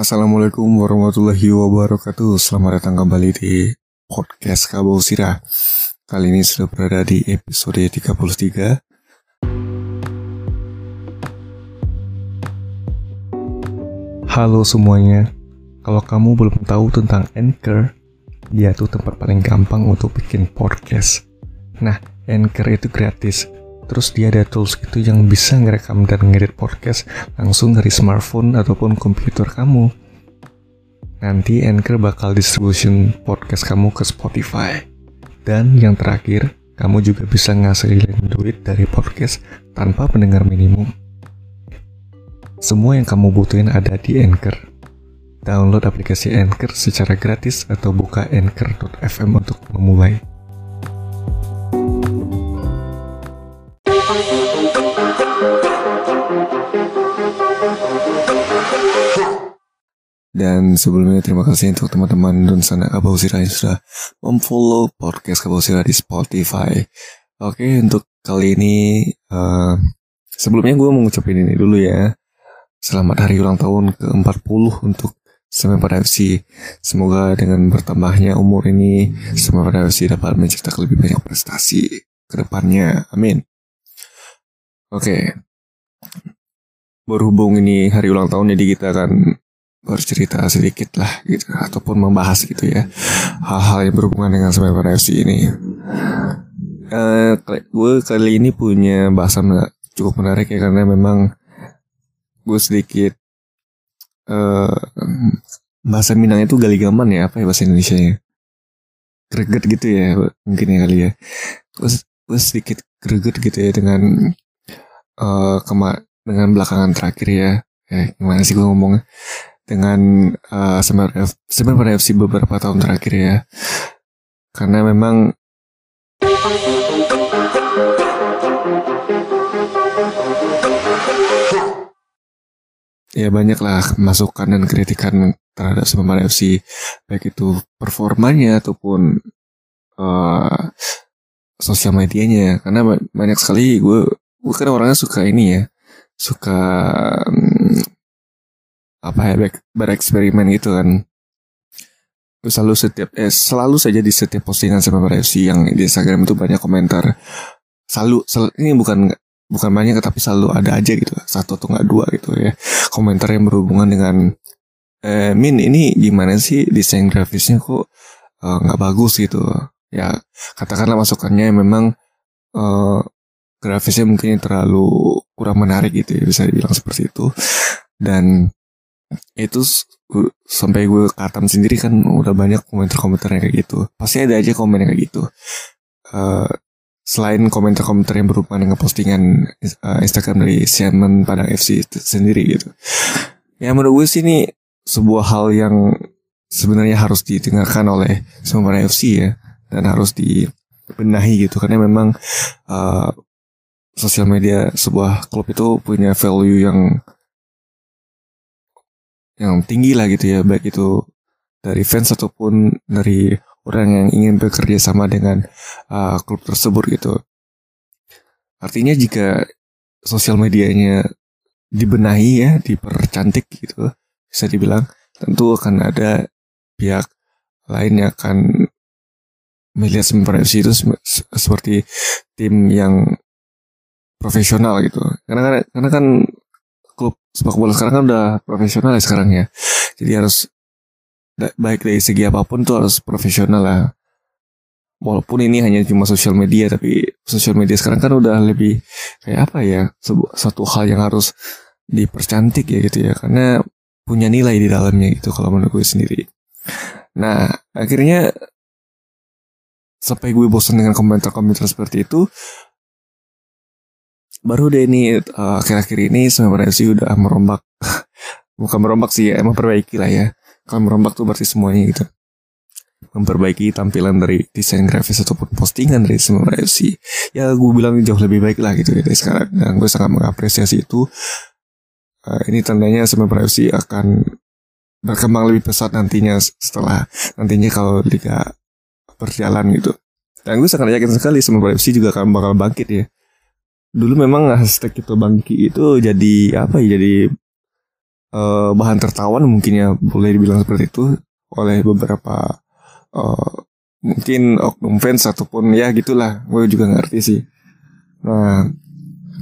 Assalamualaikum warahmatullahi wabarakatuh. Selamat datang kembali di podcast Kabau Sirah. Kali ini sudah berada di episode 33 Halo semuanya. Kalau kamu belum tahu tentang Anchor Dia tuh tempat paling gampang untuk bikin podcast. Nah, Anchor itu gratis Terus dia ada tools gitu yang bisa ngerekam dan ngedit podcast langsung dari smartphone ataupun komputer kamu. Nanti Anchor bakal distribution podcast kamu ke Spotify. Dan yang terakhir, kamu juga bisa ngasilin duit dari podcast tanpa pendengar minimum. Semua yang kamu butuhin ada di Anchor. Download aplikasi Anchor secara gratis atau buka anchor.fm untuk memulai. Dan sebelumnya terima kasih untuk teman-teman dan sana Kabau Sira yang sudah memfollow podcast Kabau Sira di Spotify. Oke, untuk kali ini uh, sebelumnya gue mau ngucapin ini dulu ya. Selamat hari ulang tahun ke-40 untuk Semen FC. Semoga dengan bertambahnya umur ini, Semen FC dapat mencetak lebih banyak prestasi ke depannya. Amin. Oke. Berhubung ini hari ulang tahun jadi kita akan bercerita sedikit lah gitu ataupun membahas gitu ya hal-hal yang berhubungan dengan Semen FC ini. Uh, gue kali ini punya bahasan cukup menarik ya karena memang gue sedikit uh, bahasa Minang itu galigaman ya apa ya bahasa Indonesia nya greget gitu ya mungkin ya kali ya. Gue, gue sedikit greget gitu ya dengan uh, kema dengan belakangan terakhir ya. Eh, gimana sih gue ngomongnya dengan uh, sebenarnya FC beberapa tahun terakhir ya. Karena memang ya banyaklah masukan dan kritikan terhadap Semarang FC baik itu performanya ataupun uh, sosial medianya. Karena banyak sekali gue gue orangnya suka ini ya suka apa ya bereksperimen gitu kan. Selalu setiap eh selalu saja di setiap postingan sama FC yang di Instagram itu banyak komentar. Selalu sel, ini bukan bukan banyak tapi selalu ada aja gitu. Satu atau nggak dua gitu ya. Komentar yang berhubungan dengan eh, Min ini gimana sih desain grafisnya kok eh, nggak uh, bagus gitu. Ya katakanlah masukannya memang uh, grafisnya mungkin terlalu kurang menarik gitu ya bisa dibilang seperti itu. Dan itu sampai gue katam sendiri kan udah banyak komentar-komentar yang kayak gitu. Pasti ada aja komen yang kayak gitu. Uh, selain komentar-komentar yang berhubungan dengan postingan uh, Instagram dari Siaman Padang FC sendiri gitu. Ya menurut gue sih ini sebuah hal yang sebenarnya harus didengarkan oleh semua FC ya dan harus dibenahi gitu. Karena memang uh, sosial media sebuah klub itu punya value yang yang tinggi lah gitu ya baik itu dari fans ataupun dari orang yang ingin bekerja sama dengan uh, klub tersebut gitu. Artinya jika sosial medianya dibenahi ya, dipercantik gitu, bisa dibilang tentu akan ada pihak lain yang akan melihat Semen FC itu seperti tim yang profesional gitu. Karena karena kan klub sepak bola sekarang kan udah profesional ya sekarang ya. Jadi harus baik dari segi apa pun tuh harus profesional lah. Walaupun ini hanya cuma sosial media tapi sosial media sekarang kan udah lebih kayak apa ya satu hal yang harus dipercantik ya gitu ya karena punya nilai di dalamnya gitu kalau menurut gue sendiri. Nah akhirnya sampai gue bosan dengan komentar-komentar seperti itu baru deh ini uh, akhir-akhir ini sebenarnya sih udah merombak bukan merombak sih ya memperbaiki lah ya. Kalau merombak tuh berarti semuanya gitu. Memperbaiki tampilan dari desain grafis ataupun postingan dari semua FC ya gue bilang jauh lebih baik lah gitu ya dari sekarang. Dan gue sangat mengapresiasi itu. Uh, ini tandanya semua FC akan berkembang lebih pesat nantinya setelah nantinya kalau liga berjalan gitu. Dan gue sangat yakin sekali semua FC juga akan bakal bangkit ya dulu memang hashtag itu bangki itu jadi apa ya jadi uh, bahan tertawan mungkin ya boleh dibilang seperti itu oleh beberapa uh, mungkin oknum fans ataupun ya gitulah gue juga ngerti sih. Nah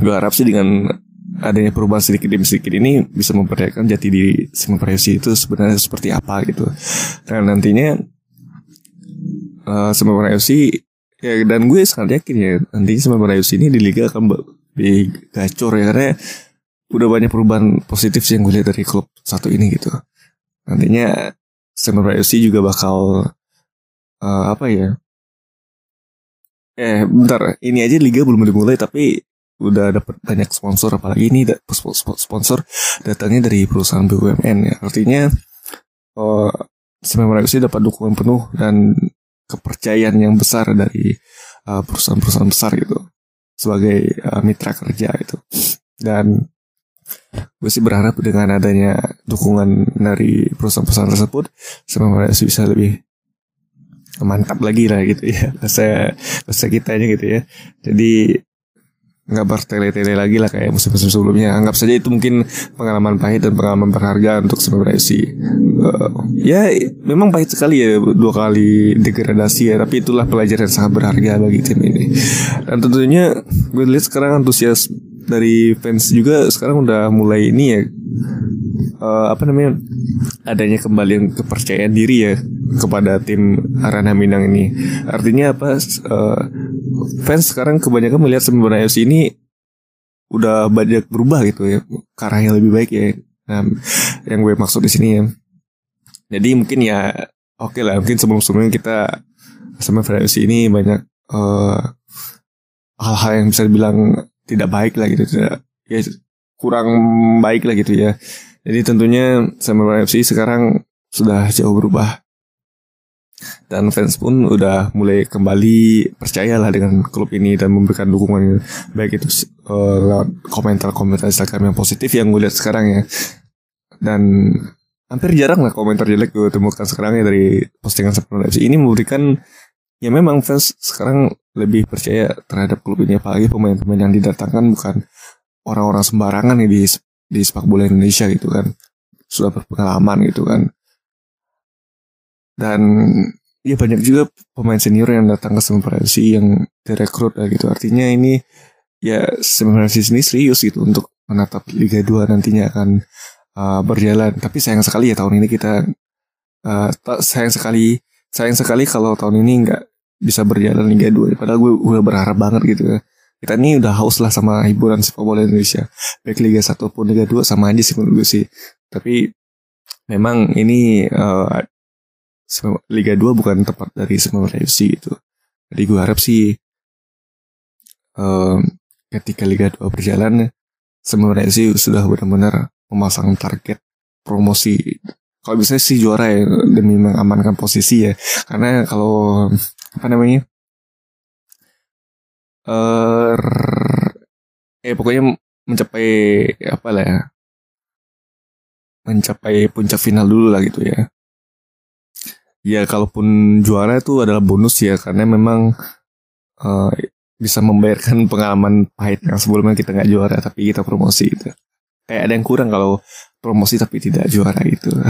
gue harap sih dengan adanya perubahan sedikit demi sedikit ini bisa memperlihatkan jati diri Singapore FC itu sebenarnya seperti apa gitu. Dan nantinya uh, Singapore FC ya dan gue sangat yakin ya nantinya Singapore FC ini di Liga akan digacor ya karena udah banyak perubahan positif sih yang gue lihat dari klub satu ini gitu nantinya Singapore FC juga bakal uh, apa ya? Eh, bentar, ini aja liga belum dimulai tapi udah dapat banyak sponsor apalagi ini sponsor datangnya dari perusahaan BUMN ya. Artinya uh, Semen FC dapat dukungan penuh dan kepercayaan yang besar dari uh, perusahaan-perusahaan besar gitu sebagai uh, mitra kerja itu. Dan gue sih berharap dengan adanya dukungan dari perusahaan-perusahaan tersebut Semen FC bisa lebih mantap lagi lah gitu ya bahasa bahasa kitanya gitu ya jadi nggak bertele-tele lagi lah kayak musim-musim sebelumnya anggap saja itu mungkin pengalaman pahit dan pengalaman berharga untuk sebuah FC uh, ya memang pahit sekali ya dua kali degradasi ya tapi itulah pelajaran yang sangat berharga bagi tim ini dan tentunya gue lihat sekarang antusias dari fans juga sekarang udah mulai ini ya uh, apa namanya adanya kembali kepercayaan diri ya kepada tim Arana Minang ini. Artinya apa? Uh, fans sekarang kebanyakan melihat sebenarnya FC ini udah banyak berubah gitu ya, ke yang lebih baik ya. Nah, yang gue maksud di sini ya. Jadi mungkin ya oke okay lah, mungkin sebelum-sebelumnya kita sama FC ini banyak uh, hal-hal yang bisa dibilang tidak baik lah gitu, tidak ya kurang baik lah gitu ya. Jadi tentunya sama FC sekarang sudah jauh berubah dan fans pun udah mulai kembali percayalah dengan klub ini dan memberikan dukungan baik itu uh, komentar-komentar Instagram yang positif yang gue lihat sekarang ya. Dan hampir jarang lah komentar jelek gue temukan sekarang ya dari postingan seperti FC ini memberikan ya memang fans sekarang lebih percaya terhadap klub ini. Apalagi pemain-pemain yang didatangkan bukan orang-orang sembarangan nih di di sepak bola Indonesia gitu kan. Sudah berpengalaman gitu kan dan ya banyak juga pemain senior yang datang ke FC yang direkrut ya gitu. Artinya ini ya FC ini serius gitu untuk menatap Liga 2 nantinya akan uh, berjalan. Tapi sayang sekali ya tahun ini kita uh, sayang sekali sayang sekali kalau tahun ini nggak bisa berjalan Liga 2. Padahal gue udah berharap banget gitu ya. Kita ini udah haus lah sama hiburan sepak bola Indonesia. Baik Liga 1 maupun Liga 2 sama aja sih menurut gue sih. Tapi memang ini uh, Liga 2 bukan tempat dari semua FC gitu. Jadi gue harap sih um, ketika Liga 2 berjalan semua FC sudah benar-benar memasang target promosi. Kalau bisa sih juara ya demi mengamankan posisi ya. Karena kalau apa namanya? Uh, eh pokoknya mencapai apa lah ya? Mencapai puncak final dulu lah gitu ya ya kalaupun juara itu adalah bonus ya karena memang uh, bisa membayarkan pengalaman pahit yang sebelumnya kita nggak juara tapi kita promosi gitu. Kayak ada yang kurang kalau promosi tapi tidak juara gitu.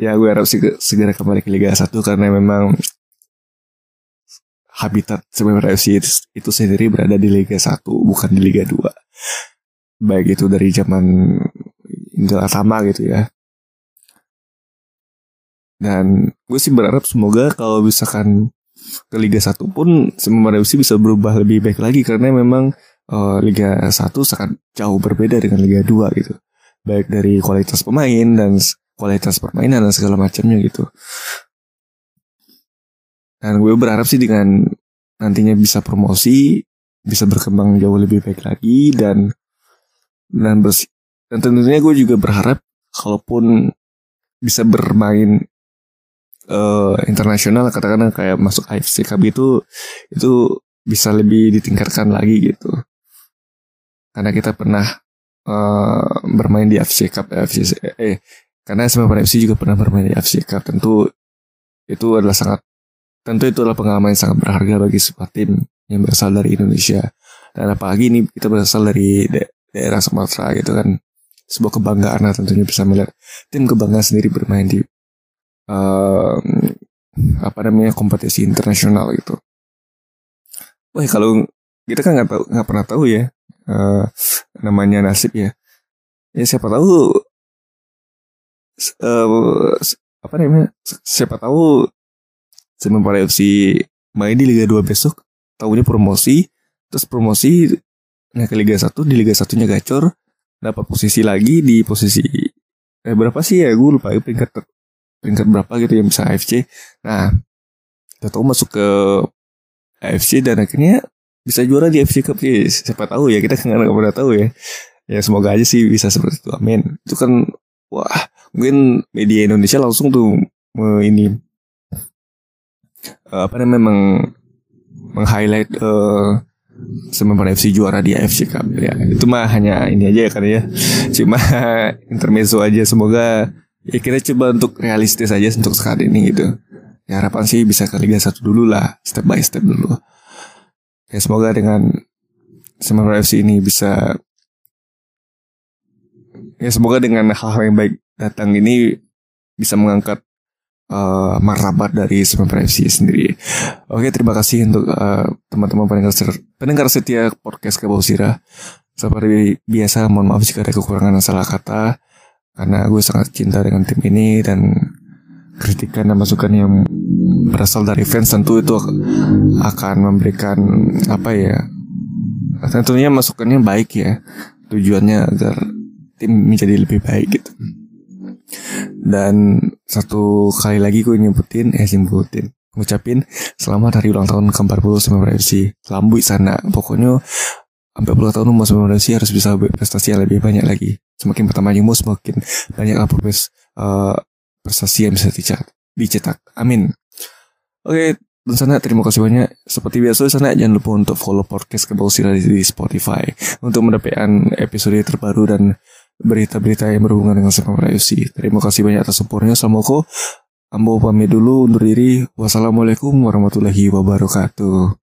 Ya gue harap sih segera kembali ke Liga 1 karena memang habitat sebenarnya FC itu sendiri berada di Liga 1 bukan di Liga 2 baik itu dari zaman Indra Tama gitu ya dan gue sih berharap semoga kalau misalkan ke Liga 1 pun FC bisa berubah lebih baik lagi karena memang uh, Liga 1 sangat jauh berbeda dengan Liga 2 gitu. Baik dari kualitas pemain dan kualitas permainan dan segala macamnya gitu. Dan gue berharap sih dengan nantinya bisa promosi, bisa berkembang jauh lebih baik lagi dan dan bersih. Dan tentunya gue juga berharap kalaupun bisa bermain uh, internasional katakanlah kayak masuk AFC Cup itu itu bisa lebih ditingkatkan lagi gitu. Karena kita pernah uh, bermain di AFC Cup AFC eh karena sama FC juga pernah bermain di AFC Cup. Tentu itu adalah sangat tentu itu adalah pengalaman yang sangat berharga bagi sebuah tim yang berasal dari Indonesia. Dan apalagi ini kita berasal dari da daerah Sumatera gitu kan. Sebuah kebanggaan lah tentunya bisa melihat tim kebanggaan sendiri bermain di uh, apa namanya kompetisi internasional gitu. Wah kalau kita kan nggak tahu nggak pernah tahu ya uh, namanya nasib ya. Ya siapa tahu uh, apa namanya siapa tahu Semen FC main di Liga 2 besok tahunya promosi terus promosi nah ke Liga 1 di Liga satunya gacor dapat posisi lagi di posisi eh berapa sih ya gue lupa peringkat peringkat berapa gitu yang bisa AFC nah kita tahu masuk ke AFC dan akhirnya bisa juara di AFC Cup. Sih siapa tahu ya kita nggak pernah tahu ya. Ya semoga aja sih bisa seperti itu amin. Itu kan wah mungkin media Indonesia langsung tuh ini apa namanya meng meng-highlight uh, Semen FC juara di AFC Cup. Ya itu mah hanya ini aja ya kan ya. Cuma intermezzo aja semoga ya kita coba untuk realistis aja untuk saat ini gitu ya harapan sih bisa ke Liga 1 dulu lah step by step dulu ya semoga dengan Semen FC ini bisa ya semoga dengan hal-hal yang baik datang ini bisa mengangkat uh, martabat dari Semen FC sendiri. Oke, terima kasih untuk uh, teman-teman pendengar, pendengar setia podcast Sira. Seperti biasa, mohon maaf jika ada kekurangan dan salah kata. Karena gue sangat cinta dengan tim ini dan kritikan dan masukan yang berasal dari fans tentu itu akan memberikan apa ya tentunya masukannya baik ya tujuannya agar tim menjadi lebih baik gitu dan satu kali lagi gue nyebutin, eh nyebutin, ngucapin selamat hari ulang tahun ke-40 Semen FC. Lambu sana. Pokoknya sampai puluh tahun Semen FC harus bisa prestasi yang lebih banyak lagi. Semakin pertama mau semakin banyak apa uh, prestasi yang bisa dicetak. dicetak. Amin. Oke, dan sana terima kasih banyak. Seperti biasa sana jangan lupa untuk follow podcast Kebau di Spotify untuk mendapatkan episode terbaru dan berita-berita yang berhubungan dengan sepak bola UFC. Terima kasih banyak atas supportnya. Assalamualaikum. Ambo pamit dulu undur diri. Wassalamualaikum warahmatullahi wabarakatuh.